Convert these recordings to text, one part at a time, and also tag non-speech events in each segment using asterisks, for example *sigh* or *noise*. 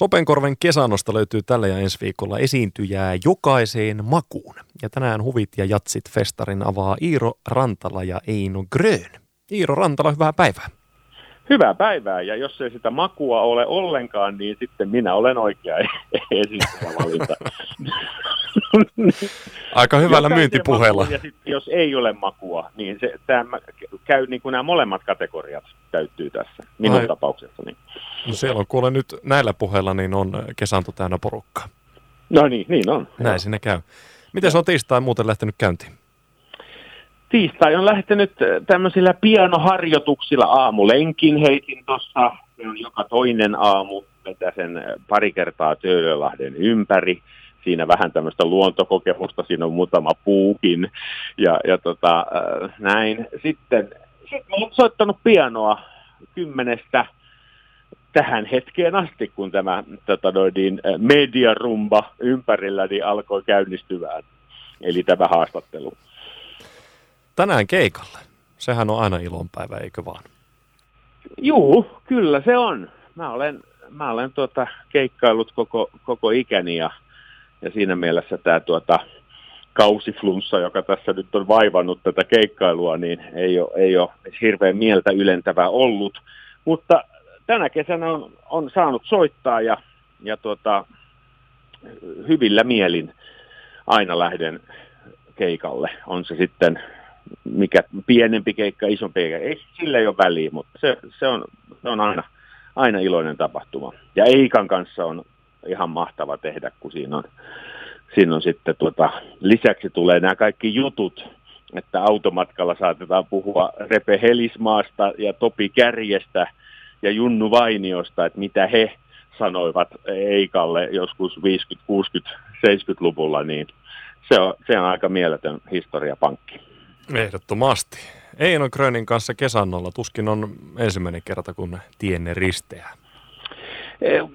Sopenkorven kesänosta löytyy tällä ja ensi viikolla esiintyjää jokaiseen makuun. Ja tänään huvit ja jatsit festarin avaa Iiro Rantala ja Eino Grön. Iiro Rantala, hyvää päivää. Hyvää päivää, ja jos ei sitä makua ole ollenkaan, niin sitten minä olen oikea *laughs* esittäjävalinta. *laughs* Aika hyvällä myyntipuheella. Ja sit, jos ei ole makua, niin se, tämä käy niin kuin nämä molemmat kategoriat täyttyy tässä, minun Ai. tapauksessani. No siellä on kuule nyt näillä puheilla, niin on kesanto täynnä porukkaa. No niin, niin on. Näin joo. sinne käy. Miten se on tiistai muuten lähtenyt käyntiin? Tiistai on lähtenyt tämmöisillä pianoharjoituksilla aamulenkin heitin tuossa, se on joka toinen aamu, vetää sen pari kertaa Töölölahden ympäri siinä vähän tämmöistä luontokokemusta, siinä on muutama puukin ja, ja tota, äh, näin. Sitten sit mä olen soittanut pianoa kymmenestä tähän hetkeen asti, kun tämä tota, niin, mediarumba ympärilläni niin alkoi käynnistymään, eli tämä haastattelu. Tänään keikalle. Sehän on aina ilonpäivä, eikö vaan? Juu, kyllä se on. Mä olen, mä olen tuota, keikkailut koko, koko ikäni ja ja siinä mielessä tämä tuota, kausiflunssa, joka tässä nyt on vaivannut tätä keikkailua, niin ei ole, ei ole hirveän mieltä ylentävää ollut. Mutta tänä kesänä on, on saanut soittaa ja, ja tuota, hyvillä mielin aina lähden keikalle. On se sitten mikä pienempi keikka, isompi keikka, ei sillä ei ole väliä, mutta se, se, on, se on aina, aina iloinen tapahtuma. Ja Eikan kanssa on ihan mahtava tehdä, kun siinä on, siinä on sitten tuota, lisäksi tulee nämä kaikki jutut, että automatkalla saatetaan puhua Repe Helismaasta ja Topi Kärjestä ja Junnu Vainiosta, että mitä he sanoivat Eikalle joskus 50-, 60-, 70-luvulla, niin se on, se on aika mieletön historiapankki. Ehdottomasti. Eino Grönin kanssa kesannolla tuskin on ensimmäinen kerta, kun tienne risteää.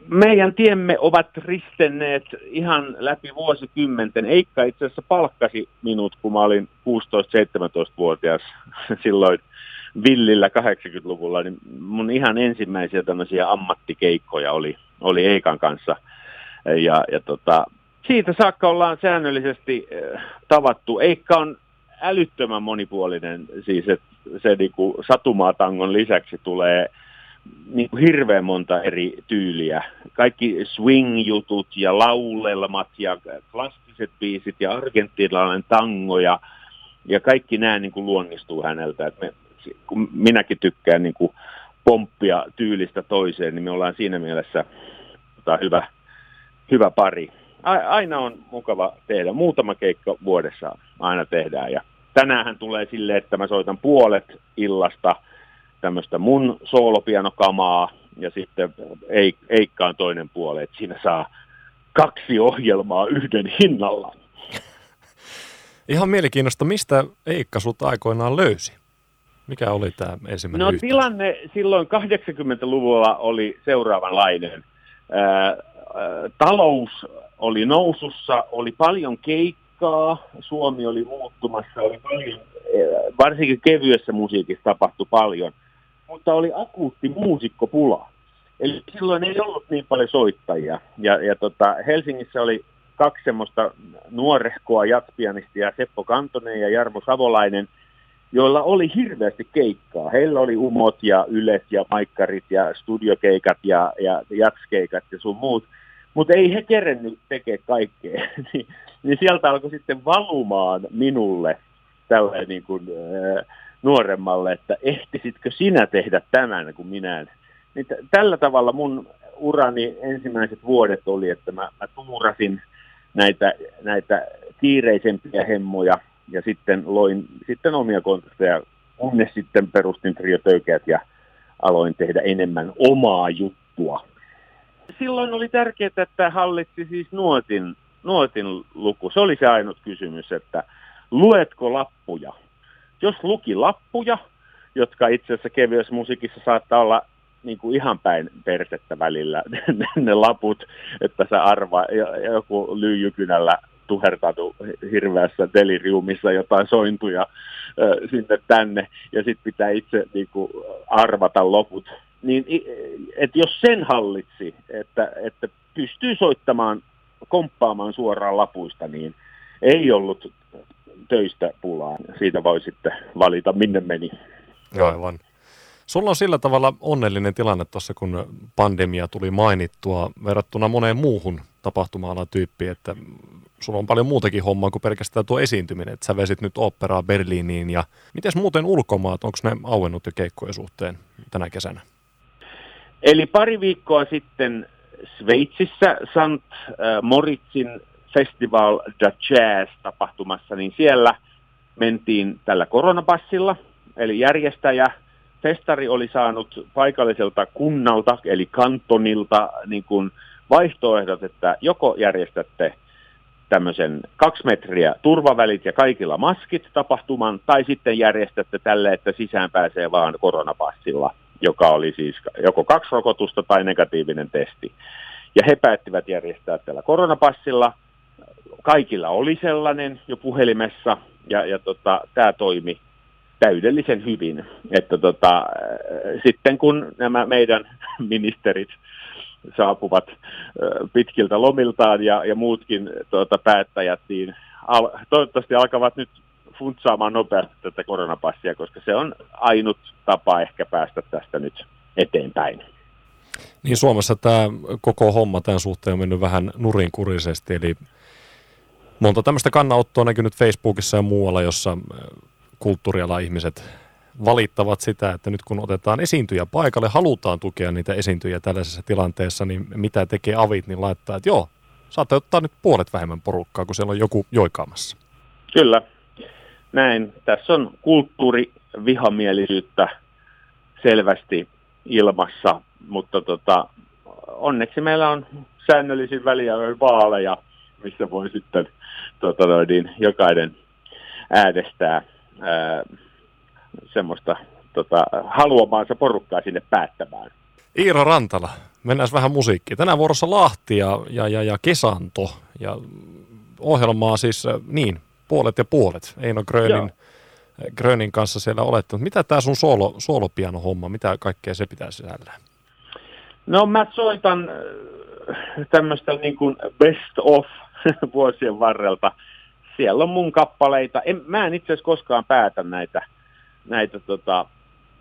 Meidän tiemme ovat ristenneet ihan läpi vuosikymmenten. Eikka itse asiassa palkkasi minut, kun mä olin 16-17-vuotias *laughs* silloin villillä 80-luvulla, niin mun ihan ensimmäisiä tämmöisiä ammattikeikkoja oli, oli Eikan kanssa. Ja, ja tota, siitä saakka ollaan säännöllisesti äh, tavattu. Eikka on älyttömän monipuolinen, siis että se niinku satumaatangon lisäksi tulee niin kuin hirveän monta eri tyyliä. Kaikki swing-jutut ja laulelmat ja klassiset biisit ja argentinalainen tango ja, ja kaikki nämä niin kuin luonnistuu häneltä. Et me, kun minäkin tykkään niin kuin pomppia tyylistä toiseen, niin me ollaan siinä mielessä tota, hyvä, hyvä pari. Aina on mukava tehdä. Muutama keikka vuodessa aina tehdään. Ja tänään tulee silleen, että mä soitan puolet illasta – tämmöistä mun soolopianokamaa ja sitten Eikka on toinen puoli, että siinä saa kaksi ohjelmaa yhden hinnalla. Ihan mielenkiinnosta, mistä Eikka sut aikoinaan löysi? Mikä oli tämä ensimmäinen No yhteys? tilanne silloin 80-luvulla oli seuraavanlainen. Ää, talous oli nousussa, oli paljon keikkaa, Suomi oli muuttumassa, oli paljon, varsinkin kevyessä musiikissa tapahtui paljon – mutta oli akuutti muusikkopula. Eli silloin ei ollut niin paljon soittajia. Ja, ja tota, Helsingissä oli kaksi semmoista nuorehkoa jatspianistia, Seppo Kantonen ja Jarmo Savolainen, joilla oli hirveästi keikkaa. Heillä oli umot ja ylet ja maikkarit ja studiokeikat ja, ja jatskeikat ja sun muut. Mutta ei he kerennyt tekemään kaikkea. *laughs* niin, niin sieltä alkoi sitten valumaan minulle tällainen niin kuin, äh, nuoremmalle, että ehtisitkö sinä tehdä tämän kuin minä en. Niin t- tällä tavalla mun urani ensimmäiset vuodet oli, että mä, mä tuurasin näitä, näitä kiireisempiä hemmoja ja sitten loin sitten omia konteksteja, kunnes sitten perustin Trio Töykeät ja aloin tehdä enemmän omaa juttua. Silloin oli tärkeää, että hallitsi siis nuotin, nuotin luku. Se oli se ainut kysymys, että luetko lappuja jos luki lappuja, jotka itse asiassa kevyessä musiikissa saattaa olla niin kuin ihan päin persettä välillä *laughs* ne, laput, että sä arvaa joku lyijykynällä tuhertatu hirveässä deliriumissa jotain sointuja sinne tänne, ja sitten pitää itse niin kuin, arvata loput. niin että jos sen hallitsi, että, että pystyy soittamaan, komppaamaan suoraan lapuista, niin ei ollut töistä pulaa. Siitä voi sitten valita, minne meni. Aivan. Sulla on sillä tavalla onnellinen tilanne tuossa, kun pandemia tuli mainittua verrattuna moneen muuhun tapahtuma tyyppiin, että sulla on paljon muutakin hommaa kuin pelkästään tuo esiintyminen, että sä vesit nyt operaa Berliiniin ja miten muuten ulkomaat, onko ne auennut jo keikkojen suhteen tänä kesänä? Eli pari viikkoa sitten Sveitsissä St. Äh, Moritzin Festival de Jazz-tapahtumassa, niin siellä mentiin tällä koronapassilla, eli järjestäjä festari oli saanut paikalliselta kunnalta, eli kantonilta, niin kuin vaihtoehdot, että joko järjestätte tämmöisen kaksi metriä turvavälit ja kaikilla maskit tapahtuman, tai sitten järjestätte tälle, että sisään pääsee vaan koronapassilla, joka oli siis joko kaksi rokotusta tai negatiivinen testi. Ja he päättivät järjestää tällä koronapassilla. Kaikilla oli sellainen jo puhelimessa, ja, ja tota, tämä toimi täydellisen hyvin. Että tota, äh, sitten kun nämä meidän *laughs* ministerit saapuvat äh, pitkiltä lomiltaan ja, ja muutkin tuota, päättäjät, niin al, toivottavasti alkavat nyt funtsaamaan nopeasti tätä koronapassia, koska se on ainut tapa ehkä päästä tästä nyt eteenpäin. Niin Suomessa tämä koko homma tämän suhteen on mennyt vähän nurinkurisesti, eli monta tämmöistä kannanottoa näkynyt Facebookissa ja muualla, jossa kulttuurialan ihmiset valittavat sitä, että nyt kun otetaan esiintyjä paikalle, halutaan tukea niitä esiintyjiä tällaisessa tilanteessa, niin mitä tekee avit, niin laittaa, että joo, saatte ottaa nyt puolet vähemmän porukkaa, kun siellä on joku joikaamassa. Kyllä, näin. Tässä on kulttuurivihamielisyyttä selvästi ilmassa, mutta tota, onneksi meillä on säännöllisin väliajoin vaaleja, missä voi sitten tota, niin, jokainen äänestää ää, semmoista tota, haluamaansa porukkaa sinne päättämään. Iiro Rantala, mennään vähän musiikkiin. Tänään vuorossa Lahti ja, ja, ja, ja Kesanto ja ohjelmaa siis niin, puolet ja puolet. Eino Grönin, Grönin kanssa siellä olette. Mitä tämä sun soolo, soolopiano homma, mitä kaikkea se pitää sisällään? No mä soitan tämmöistä niin kuin best of *laughs* vuosien varrelta siellä on mun kappaleita. En, mä en itse asiassa koskaan päätä näitä, näitä tota,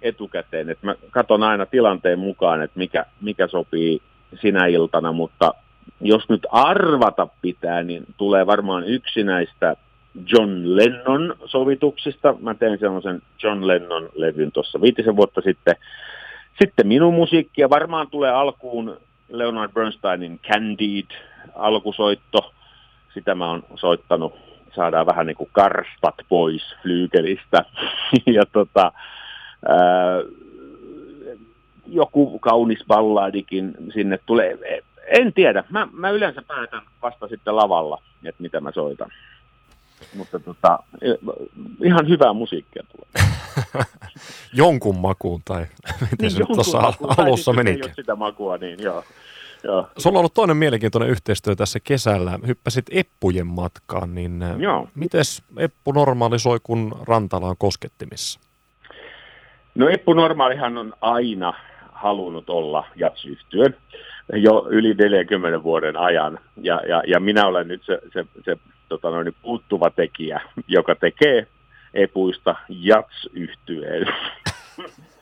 etukäteen. Et mä katson aina tilanteen mukaan, että mikä, mikä sopii sinä iltana, mutta jos nyt arvata pitää, niin tulee varmaan yksi näistä John Lennon sovituksista. Mä tein sellaisen John Lennon-levyn tuossa viitisen vuotta sitten. Sitten minun musiikkia varmaan tulee alkuun Leonard Bernsteinin Candid alkusoitto. Sitä mä oon soittanut saadaan vähän niin kuin karstat pois flyykelistä. *laughs* ja tota, ää, joku kaunis balladikin sinne tulee. En tiedä. Mä, mä yleensä päätän vasta sitten lavalla, että mitä mä soitan. Mutta tota, ihan hyvää musiikkia tulee. *laughs* Jonkun makuun tai *laughs* miten niin, se tuossa alussa menikin. Jos sitä makua, niin joo. Joo. Sulla on ollut toinen mielenkiintoinen yhteistyö tässä kesällä. Hyppäsit Eppujen matkaan, niin äh, Joo. mites Eppu normalisoi, kun Rantala on koskettimissa? No Eppu Normaalihan on aina halunnut olla jatsyhtyön jo yli 40 vuoden ajan. Ja, ja, ja minä olen nyt se, se, se tota noin, puuttuva tekijä, joka tekee Epuista jatsyhtyeen. *laughs*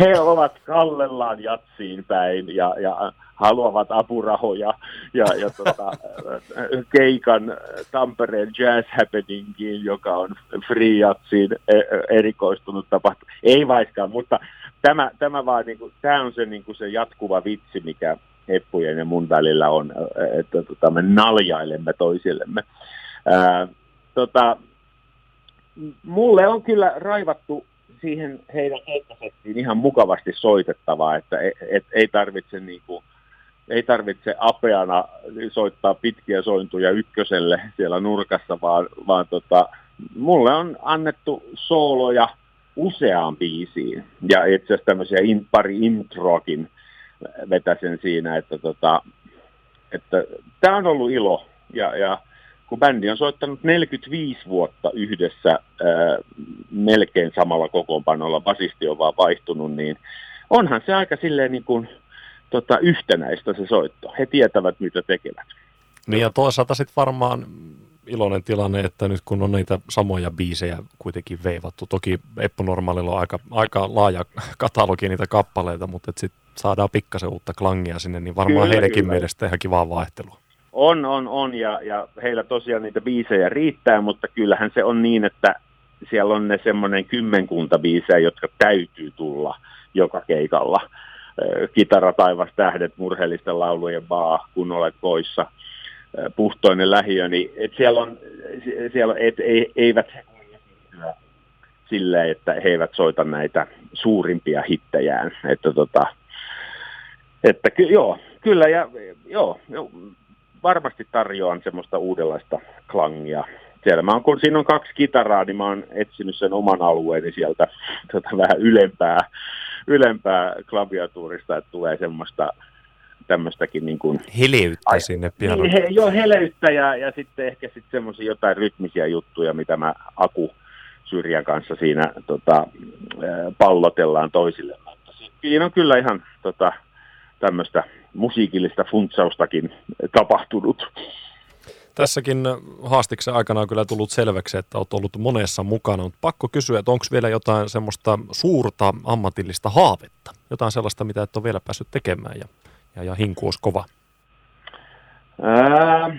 he ovat kallellaan jatsiin päin ja, ja haluavat apurahoja ja, ja tota, keikan Tampereen Jazz Happeningiin, joka on free jatsiin e, erikoistunut tapahtuma. Ei vaikkaan, mutta tämä, tämä, vaan, niin kuin, tämä on se, niin kuin se jatkuva vitsi, mikä Heppujen ja mun välillä on, että tota, me naljailemme toisillemme. Ää, tota, mulle on kyllä raivattu siihen heidän keikkasettiin ihan mukavasti soitettavaa, että et, et, ei tarvitse niin kuin, ei tarvitse apeana soittaa pitkiä sointuja ykköselle siellä nurkassa, vaan, vaan tota, mulle on annettu sooloja useaan biisiin. Ja itse asiassa tämmöisiä in, pari introakin vetäsen siinä, että, tota, että tämä on ollut ilo. Ja, ja kun bändi on soittanut 45 vuotta yhdessä ää, melkein samalla kokoonpanolla, basisti on vaan vaihtunut, niin onhan se aika silleen niin kuin, tota, yhtenäistä se soitto. He tietävät, mitä tekevät. Niin ja toisaalta sitten varmaan iloinen tilanne, että nyt kun on niitä samoja biisejä kuitenkin veivattu. Toki Eppu Normaalilla on aika, aika laaja katalogi niitä kappaleita, mutta sitten saadaan pikkasen uutta klangia sinne, niin varmaan kyllä, heidänkin kyllä. mielestä ihan kivaa vaihtelua. On, on, on, ja, ja heillä tosiaan niitä biisejä riittää, mutta kyllähän se on niin, että siellä on ne semmoinen kymmenkunta biisejä, jotka täytyy tulla joka keikalla. Kitara, taivas, tähdet, murheellisten laulujen baa, kun olet poissa, puhtoinen lähiö, niin et siellä on, siellä, et, ei, eivät silleen, että he eivät soita näitä suurimpia hittejään. Että, tota, että ky, joo, kyllä ja joo, varmasti tarjoan semmoista uudenlaista klangia. Siellä mä oon, kun siinä on kaksi kitaraa, niin mä oon etsinyt sen oman alueeni sieltä tota, vähän ylempää, ylempää klaviatuurista, että tulee semmoista tämmöistäkin niin kuin... Heleyttä ai, sinne pianon. Niin, he, joo, heleyttä ja, ja sitten ehkä sitten semmoisia jotain rytmisiä juttuja, mitä mä Aku Syrjän kanssa siinä tota, pallotellaan toisille. Siinä on kyllä ihan tota, tämmöistä musiikillista funtsaustakin tapahtunut. Tässäkin haastiksen aikana on kyllä tullut selväksi, että olet ollut monessa mukana, mutta pakko kysyä, että onko vielä jotain semmoista suurta ammatillista haavetta, jotain sellaista, mitä et ole vielä päässyt tekemään ja, ja, ja hinkuus kova? Ää,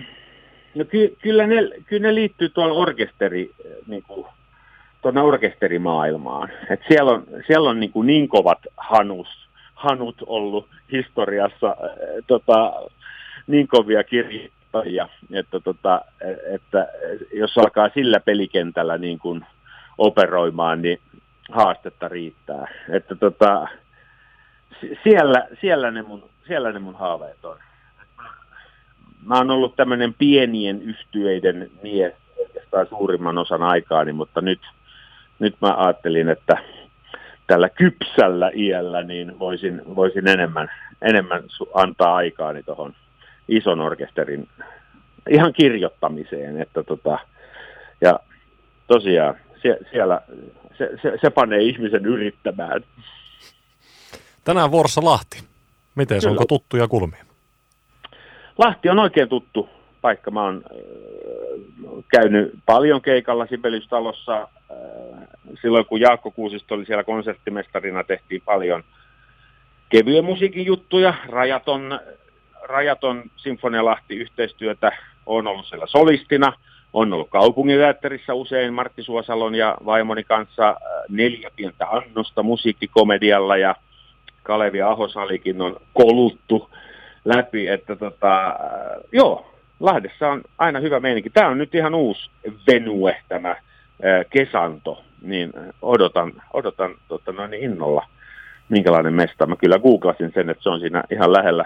no ky, kyllä, ne, kyllä ne liittyy tuolla orkesteri, niin kuin, tuonne orkesterimaailmaan. Et siellä on, siellä on niin, kuin niin kovat hanus, hanut ollut historiassa ää, tota, niin kovia kirjoittajia, että, tota, että jos alkaa sillä pelikentällä niin kuin operoimaan, niin haastetta riittää. Että tota, siellä, siellä, ne mun, siellä ne mun haaveet on. Mä oon ollut tämmöinen pienien yhtyeiden mies oikeastaan suurimman osan aikaani, mutta nyt, nyt mä ajattelin, että tällä kypsällä iällä niin voisin, voisin enemmän, enemmän antaa aikaani tuohon ison orkesterin ihan kirjoittamiseen. Että tota, ja tosiaan sie, siellä se, se, se panee ihmisen yrittämään. Tänään vuorossa Lahti. Miten se, onko tuttuja kulmia? Lahti on oikein tuttu paikka. Mä oon äh, käynyt paljon keikalla Sibeliustalossa. Äh, silloin kun Jaakko Kuusisto oli siellä konserttimestarina, tehtiin paljon kevyen musiikin juttuja. Rajaton, Rajaton Sinfonialahti-yhteistyötä on ollut siellä solistina. On ollut kaupunginteatterissa usein Martti Suosalon ja vaimoni kanssa äh, neljä pientä annosta musiikkikomedialla ja Kalevi Ahosalikin on koluttu läpi, että tota, joo, Lahdessa on aina hyvä meininki. Tämä on nyt ihan uusi venue, tämä kesanto, niin odotan, odotan tota, noin innolla, minkälainen mesta. Mä kyllä googlasin sen, että se on siinä ihan lähellä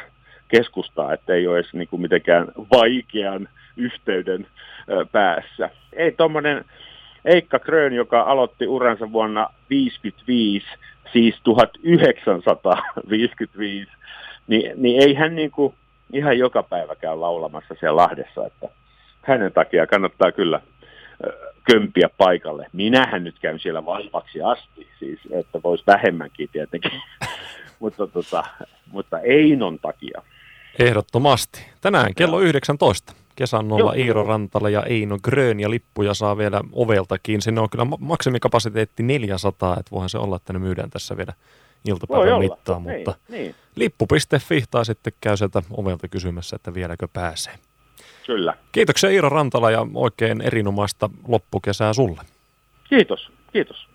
keskustaa, että ei ole edes niin kuin mitenkään vaikean yhteyden ää, päässä. Ei tuommoinen Eikka Krön, joka aloitti uransa vuonna 1955, siis 1955, niin, niin ei hän niin kuin ihan joka päivä käy laulamassa siellä Lahdessa, että hänen takia kannattaa kyllä kömpiä paikalle. Minähän nyt käyn siellä vaivaksi asti, siis että voisi vähemmänkin tietenkin, *laughs* mutta, tota, mutta Einon takia. Ehdottomasti. Tänään kello 19 kesannolla Iiro Rantala ja Eino Grön ja lippuja saa vielä oveltakin. Sinne on kyllä maksimikapasiteetti 400, että voihan se olla, että ne myydään tässä vielä iltapäivän mittaan, niin, mutta niin. lippu.fi tai sitten käy sieltä ovelta kysymässä, että vieläkö pääsee. Kyllä. Kiitoksia Iiro Rantala ja oikein erinomaista loppukesää sulle. Kiitos, kiitos.